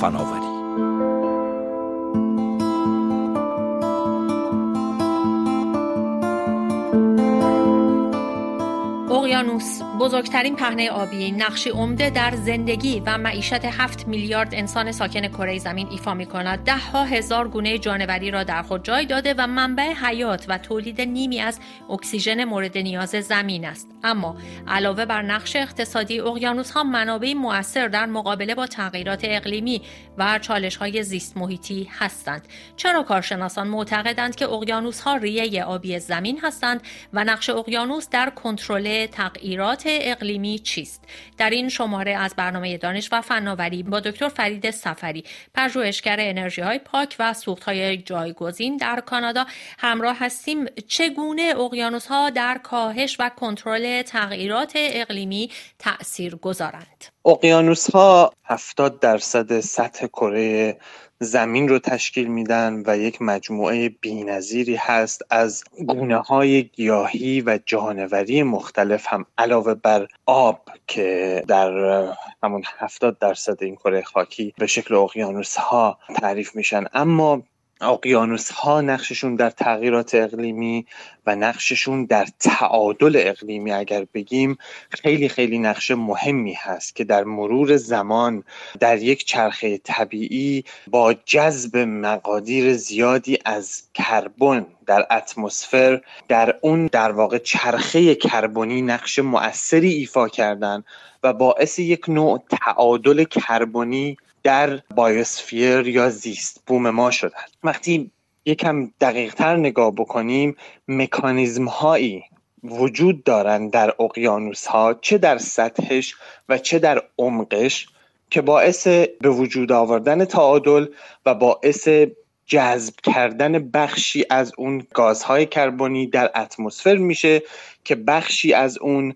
فناوری بزرگترین پهنه آبی نقشی عمده در زندگی و معیشت هفت میلیارد انسان ساکن کره زمین ایفا می کند ده ها هزار گونه جانوری را در خود جای داده و منبع حیات و تولید نیمی از اکسیژن مورد نیاز زمین است. اما علاوه بر نقش اقتصادی اقیانوس ها منابعی مؤثر در مقابله با تغییرات اقلیمی و چالش های زیست محیطی هستند. چرا کارشناسان معتقدند که اقیانوس ها ریه آبی زمین هستند و نقش اقیانوس در کنترل تغییرات اقلیمی چیست؟ در این شماره از برنامه دانش و فناوری با دکتر فرید سفری پژوهشگر انرژی های پاک و سوخت های جایگزین در کانادا. همراه هستیم چگونه اقیانوس ها در کاهش و کنترل تغییرات اقلیمی تأثیر گذارند اقیانوس ها 70 درصد سطح کره زمین رو تشکیل میدن و یک مجموعه بینظیری هست. از گونه های گیاهی و جانوری مختلف هم علاوه بر آب که در همون 70 درصد این کره خاکی به شکل اقیانوس ها تعریف میشن. اما اقیانوس ها نقششون در تغییرات اقلیمی و نقششون در تعادل اقلیمی اگر بگیم خیلی خیلی نقش مهمی هست که در مرور زمان در یک چرخه طبیعی با جذب مقادیر زیادی از کربن در اتمسفر در اون در واقع چرخه کربنی نقش مؤثری ایفا کردن و باعث یک نوع تعادل کربنی در بایوسفیر یا زیست بوم ما شدن. وقتی یکم دقیق تر نگاه بکنیم مکانیزم هایی وجود دارند در اقیانوس ها چه در سطحش و چه در عمقش که باعث به وجود آوردن تعادل و باعث جذب کردن بخشی از اون گازهای کربنی در اتمسفر میشه که بخشی از اون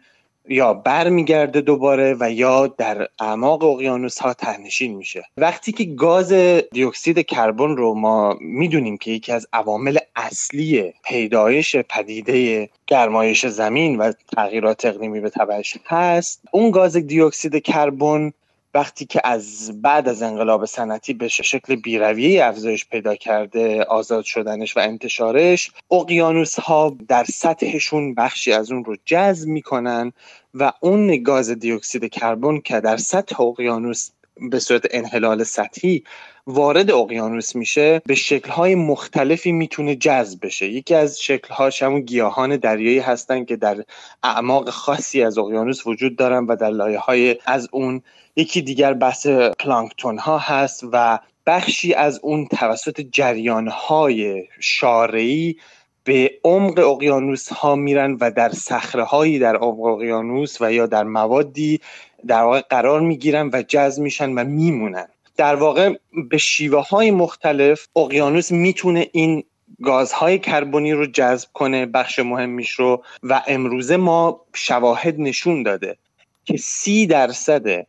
یا برمیگرده دوباره و یا در اعماق اقیانوس ها تهنشین میشه. وقتی که گاز دیوکسید کربن رو ما می‌دونیم که یکی از عوامل اصلی پیدایش پدیده گرمایش زمین و تغییرات اقلیمی به تبعش هست اون گاز دیوکسید کربن وقتی که از بعد از انقلاب صنعتی به شکل بیرویه افزایش پیدا کرده آزاد شدنش و انتشارش اقیانوس ها در سطحشون بخشی از اون رو جذب می‌کنن و اون گاز دیوکسید کربن که در سطح اقیانوس به صورت انحلال سطحی وارد اقیانوس میشه به شکلهای مختلفی می‌تونه جذب بشه. یکی از شکلهاش همون گیاهان دریایی هستن که در اعماق خاصی از اقیانوس وجود دارن و در لایه های از اون یکی دیگر بحث پلانکتون ها هست و بخشی از اون توسط جریان های شارعی به عمق اقیانوس ها میرن و در صخره هایی در عمق اقیانوس و یا در موادی در واقع قرار می‌گیرن و جذب میشن و میمونن. در واقع به شیوه های مختلف اقیانوس می‌تونه این گازهای کربنی رو جذب کنه بخش مهمیش رو و امروزه ما شواهد نشون داده که سی درصد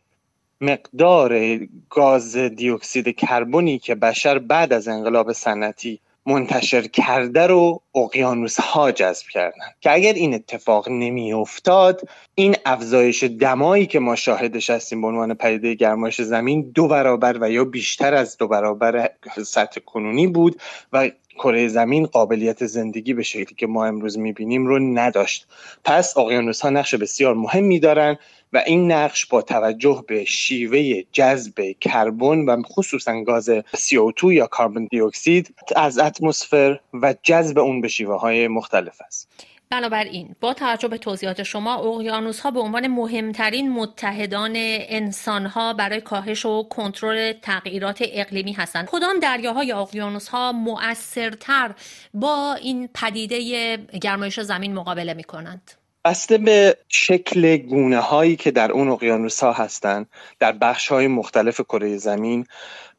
مقدار گاز دیوکسید کربنی که بشر بعد از انقلاب صنعتی منتشر کرده رو اقیانوس ها جذب کردن. که اگر این اتفاق نمی افتاد این افزایش دمایی که ما شاهدش هستیم به عنوان پدیده گرمایش زمین دو برابر و یا بیشتر از دو برابر سطح کنونی بود و کره زمین قابلیت زندگی به شکلی که ما امروز می‌بینیم رو نداشت. پس اقیانوس ها نقش بسیار مهمی دارن و این نقش با توجه به شیوه جذب کربن و خصوصا گاز CO2 یا کاربن دی اکسید از اتمسفر و جذب اون به شیوه های مختلف است. بنابراین با توجه به توضیحات شما اقیانوس ها به عنوان مهمترین متحدان انسان ها برای کاهش و کنترل تغییرات اقلیمی هستند. کدام دریاهای اقیانوس ها مؤثرتر با این پدیده گرمایش زمین مقابله می کنند بسته به شکل گونه هایی که در اون اقیانوس ها هستند در بخش های مختلف کره زمین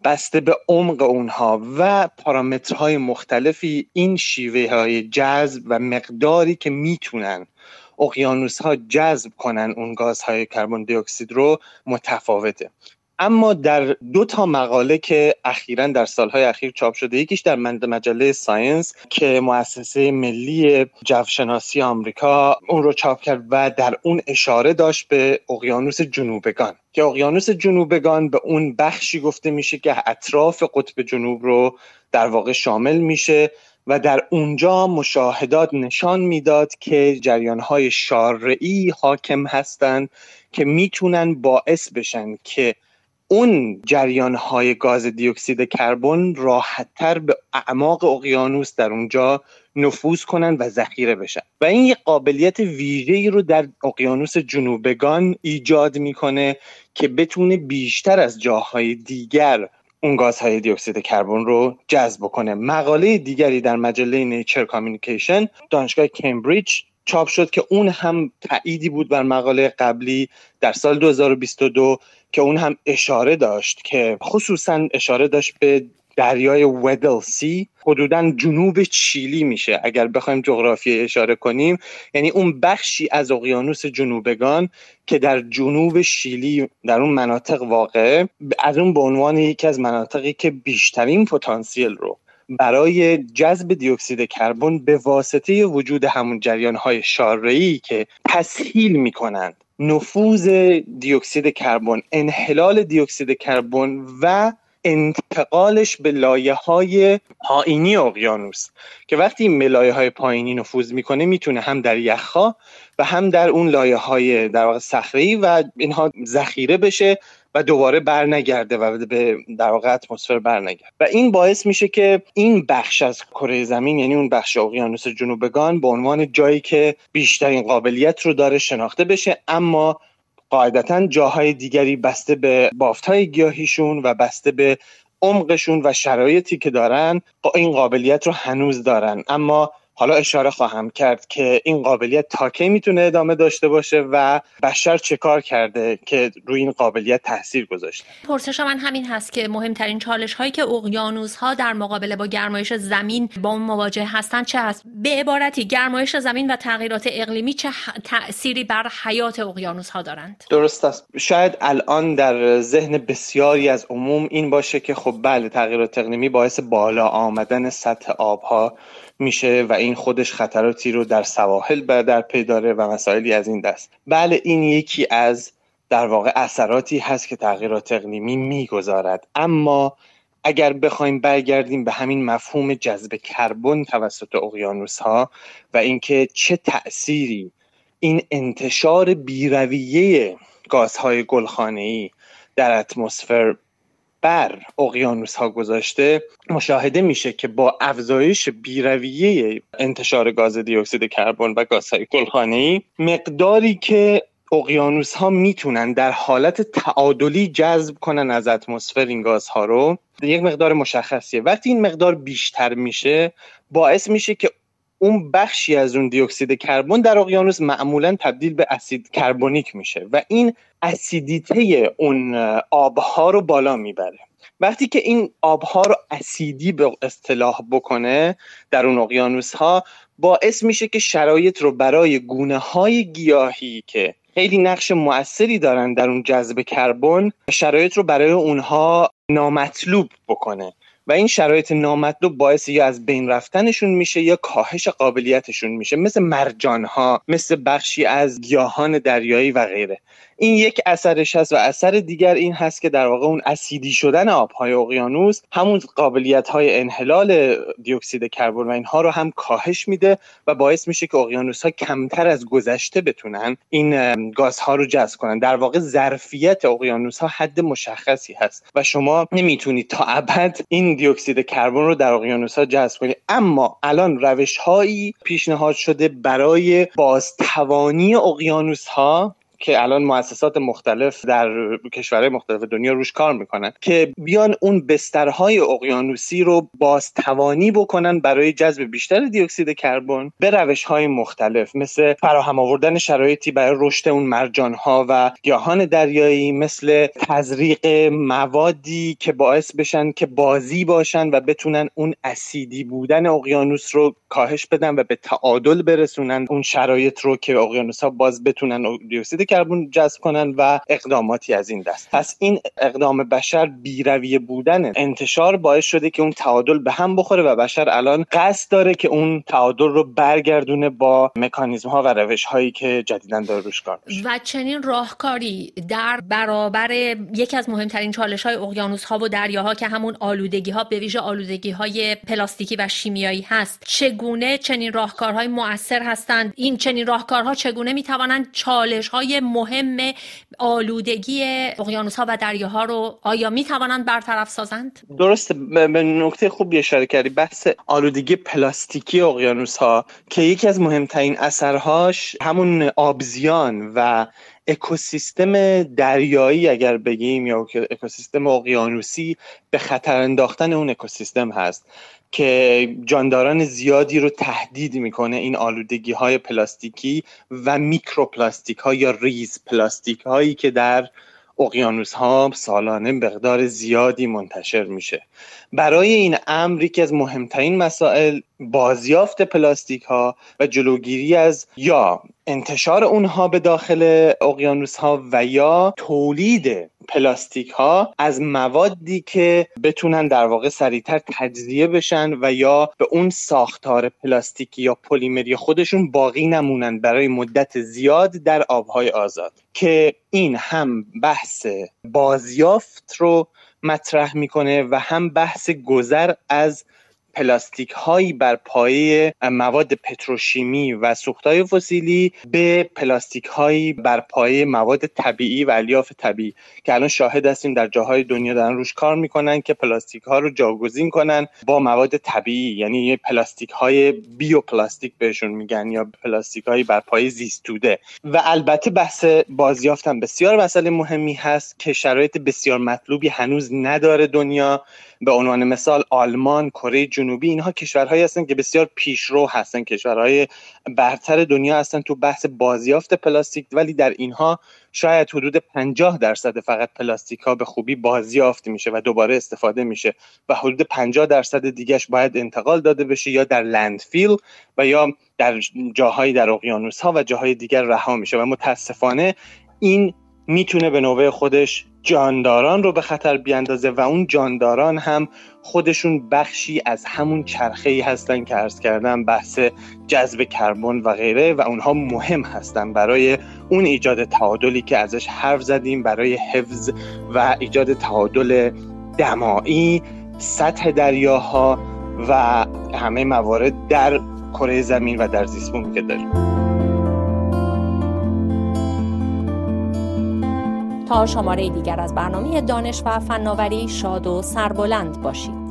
بسته به عمق اونها و پارامترهای مختلفی این شیوه های جذب و مقداری که می‌تونن اقیانوس ها جذب کنن اون گازهای کربن دی اکسید رو متفاوته. اما در دو تا مقاله که اخیرا در سالهای اخیر چاپ شده یکیش در مجله ساینس که مؤسسه ملی جوشناسی آمریکا اون رو چاپ کرد و در اون اشاره داشت به اقیانوس جنوبگان. که اقیانوس جنوبگان به اون بخشی گفته میشه که اطراف قطب جنوب رو در واقع شامل میشه و در اونجا مشاهدات نشان می‌داد که جریانهای شارعی حاکم هستند که می‌تونن باعث بشن که اون جریان های گاز دیوکسید کربن راحتتر به اعماق اقیانوس در اونجا نفوذ کنن و ذخیره بشن. و این یک قابلیت ویژه‌ای رو در اقیانوس جنوبگان ایجاد می‌کنه که بتونه بیشتر از جاهای دیگر اون گازهای دیوکسید کربن رو جذب کنه مقاله دیگری در مجله نیچر کامیونیکیشن دانشگاه کمبریج چاپ شد که اون هم تأییدی بود بر مقاله قبلی در سال 2022 که اون هم اشاره داشت که خصوصا اشاره داشت به دریای ودل سی حدودا جنوب چیلی میشه اگر بخوایم جغرافی اشاره کنیم. یعنی اون بخشی از اقیانوس جنوبگان که در جنوب شیلی در اون مناطق واقع از اون به عنوان یکی از مناطقی که بیشترین پتانسیل رو برای جذب دیوکسید کربن به واسطه وجود همون جریان های شارعی که تسهیل می‌کنند نفوذ دیوکسید کربن انحلال دیوکسید کربن و انتقالش به لایه های پایینی اقیانوس که وقتی این لایه های پایینی نفوذ می‌کنه می‌تونه هم در یخها و هم در اون لایه های در واقع صخره و اینها ذخیره بشه و دوباره برنگرده و به در واقع اتمسفر برنگرده. و این باعث میشه که این بخش از کره زمین یعنی اون بخش اقیانوس جنوبگان به عنوان جایی که بیشترین قابلیت رو داره شناخته بشه اما قاعدتا جاهای دیگری بسته به بافتهای گیاهیشون و بسته به عمقشون و شرایطی که دارن این قابلیت رو هنوز دارن. اما حالا اشاره خواهم کرد که این قابلیت تا کی می‌تونه ادامه داشته باشه و بشر چه کار کرده که روی این قابلیت تاثیر گذاشته؟ پرسش من همین هست که مهمترین چالش هایی که اقیانوس ها در مقابله با گرمایش زمین با اون مواجه هستن چه هست؟ به عبارتی گرمایش زمین و تغییرات اقلیمی چه تأثیری بر حیات اقیانوس ها دارند؟ درست است. شاید الان در ذهن بسیاری از عموم این باشه که خب بله تغییرات اقلیمی باعث بالا آمدن سطح آبها میشه و این خودش خطراتی رو در سواحل در پی داره و مسائلی از این دست. بله این یکی از در واقع اثراتی هست که تغییرات اقلیمی می‌گذارد. اما اگر بخوایم برگردیم به همین مفهوم جذب کربن توسط اقیانوس ها و اینکه چه تأثیری این انتشار بیرویه گازهای گلخانه ای در اتمسفر بر اقیانوس ها گذاشته مشاهده میشه که با افزایش بیرویه انتشار گاز دی اکسید کربن و گازهای گلخانه‌ای مقداری که اقیانوس ها می‌تونن در حالت تعادلی جذب کنن از اتمسفر این گازها رو یک مقدار مشخصیه. وقتی این مقدار بیشتر میشه باعث میشه که اون بخشی از اون دیوکسید کربن در اقیانوس معمولا تبدیل به اسید کربونیک میشه و این اسیدیته اون آبها رو بالا می‌بره. وقتی که این آبها رو اسیدی به اصطلاح بکنه در اون اقیانوس ها باعث میشه که شرایط رو برای گونه های گیاهی که خیلی نقش موثری دارن در اون جذب کربن شرایط رو برای اونها نامطلوب بکنه. و این شرایط نامطلوب باعث یا از بین رفتنشون میشه یا کاهش قابلیتشون میشه مثل مرجان ها مثل بخشی از گیاهان دریایی و غیره. این یک اثرش هست و اثر دیگر این هست که در واقع اون اسیدی شدن آبهای اقیانوس همون قابلیت های انحلال دیوکسید کربن و اینها رو هم کاهش میده و باعث میشه که اقیانوس ها کمتر از گذشته بتونن این گازها رو جذب کنن. در واقع ظرفیت اقیانوس ها حد مشخصی هست و شما نمی‌تونید تا ابد این دیوکسید کربن رو در اقیانوس ها جذب کنید اما الان روش هایی پیشنهاد شده برای بازتوانی اقیانوس ها که الان مؤسسات مختلف در کشورهای مختلف دنیا روش کار می‌کنن که بیان اون بسترهای اقیانوسی رو بازتوانی بکنن برای جذب بیشتر دیوکسید کربن به روش های مختلف مثل فراهم آوردن شرایطی برای رشد اون مرجان ها و گیاهان دریایی مثل تزریق موادی که باعث بشن که بازی باشن و بتونن اون اسیدی بودن اقیانوس رو کاهش بدن و به تعادل برسونن اون شرایط رو که اقیانوس ها باز بتونن دیوکسید کربن جذب کنن و اقداماتی از این دست. پس این اقدام بشر بیرویه بودن انتشار باعث شده که اون تعادل به هم بخوره و بشر الان قصد داره که اون تعادل رو برگردونه با مکانیزم ها و روش هایی که جدیدا داره روش کار و چنین راهکاری در برابر یکی از مهمترین چالش های اقیانوس ها و دریاها که همون آلودگی ها به ویژه آلودگی های پلاستیکی و شیمیایی هست چگونه چنین راهکارهای مؤثر هستند؟ این چنین راهکارها چگونه می توانند چالش های مهم آلودگی اقیانوس ها و دریاها رو آیا می توانند برطرف سازند؟ درسته به نکته خوب اشاره کردی. بحث آلودگی پلاستیکی اقیانوس ها که یکی از مهمترین اثرهاش همون آبزیان و اکوسیستم دریایی اگر بگیم یا اکوسیستم اقیانوسی به خطر انداختن اون اکوسیستم هست که جانداران زیادی رو تهدید می‌کنه این آلودگی های پلاستیکی و میکروپلاستیک ها یا ریز پلاستیک هایی که در اقیانوس ها سالانه مقدار زیادی منتشر میشه. برای این امر یکی از مهمترین مسائل بازیافت پلاستیک ها و جلوگیری از یا انتشار اونها به داخل اقیانوس ها و یا تولید پلاستیک ها از موادی که بتونن در واقع سریعتر تجزیه بشن و یا به اون ساختار پلاستیکی یا پلیمری خودشون باقی نمونن برای مدت زیاد در آبهای آزاد. که این هم بحث بازیافت رو مطرح می‌کنه و هم بحث گذر از پلاستیک هایی بر پایه مواد پتروشیمی و سوختهای فسیلی به پلاستیک هایی بر پایه مواد طبیعی و الیاف طبیعی که الان شاهد هستیم در جاهای دنیا دارن روش کار می‌کنن که پلاستیک ها رو جاگزین کنن با مواد طبیعی. یعنی پلاستیک های بیوپلاستیک بهشون میگن یا پلاستیک هایی بر پایه زیست‌توده. و البته بحث بازیافتن بسیار مسئله مهمی هست که شرایط بسیار مطلوبی هنوز نداره دنیا. به عنوان مثال آلمان کره جنوبی اینها کشورهایی هستن که بسیار پیشرو هستن کشورهای برتر دنیا هستن تو بحث بازیافت پلاستیک ولی در اینها شاید حدود 50 درصد فقط پلاستیک ها به خوبی بازیافت میشه و دوباره استفاده میشه و حدود 50 درصد دیگهش باید انتقال داده بشه یا در landfill و یا در جاهایی در اقیانوس ها و جاهای دیگر رها میشه و متاسفانه این می‌تونه به نوبه خودش جانداران رو به خطر بیاندازه و اون جانداران هم خودشون بخشی از همون چرخه ای هستن که عرض کردم بحث جذب کربن و غیره و اونها مهم هستن برای اون ایجاد تعادلی که ازش حرف زدیم برای حفظ و ایجاد تعادل دمایی سطح دریاها و همه موارد در کره زمین و در زیست که داریم. تا شماره دیگر از برنامه دانش و فناوری شاد و سربلند باشید.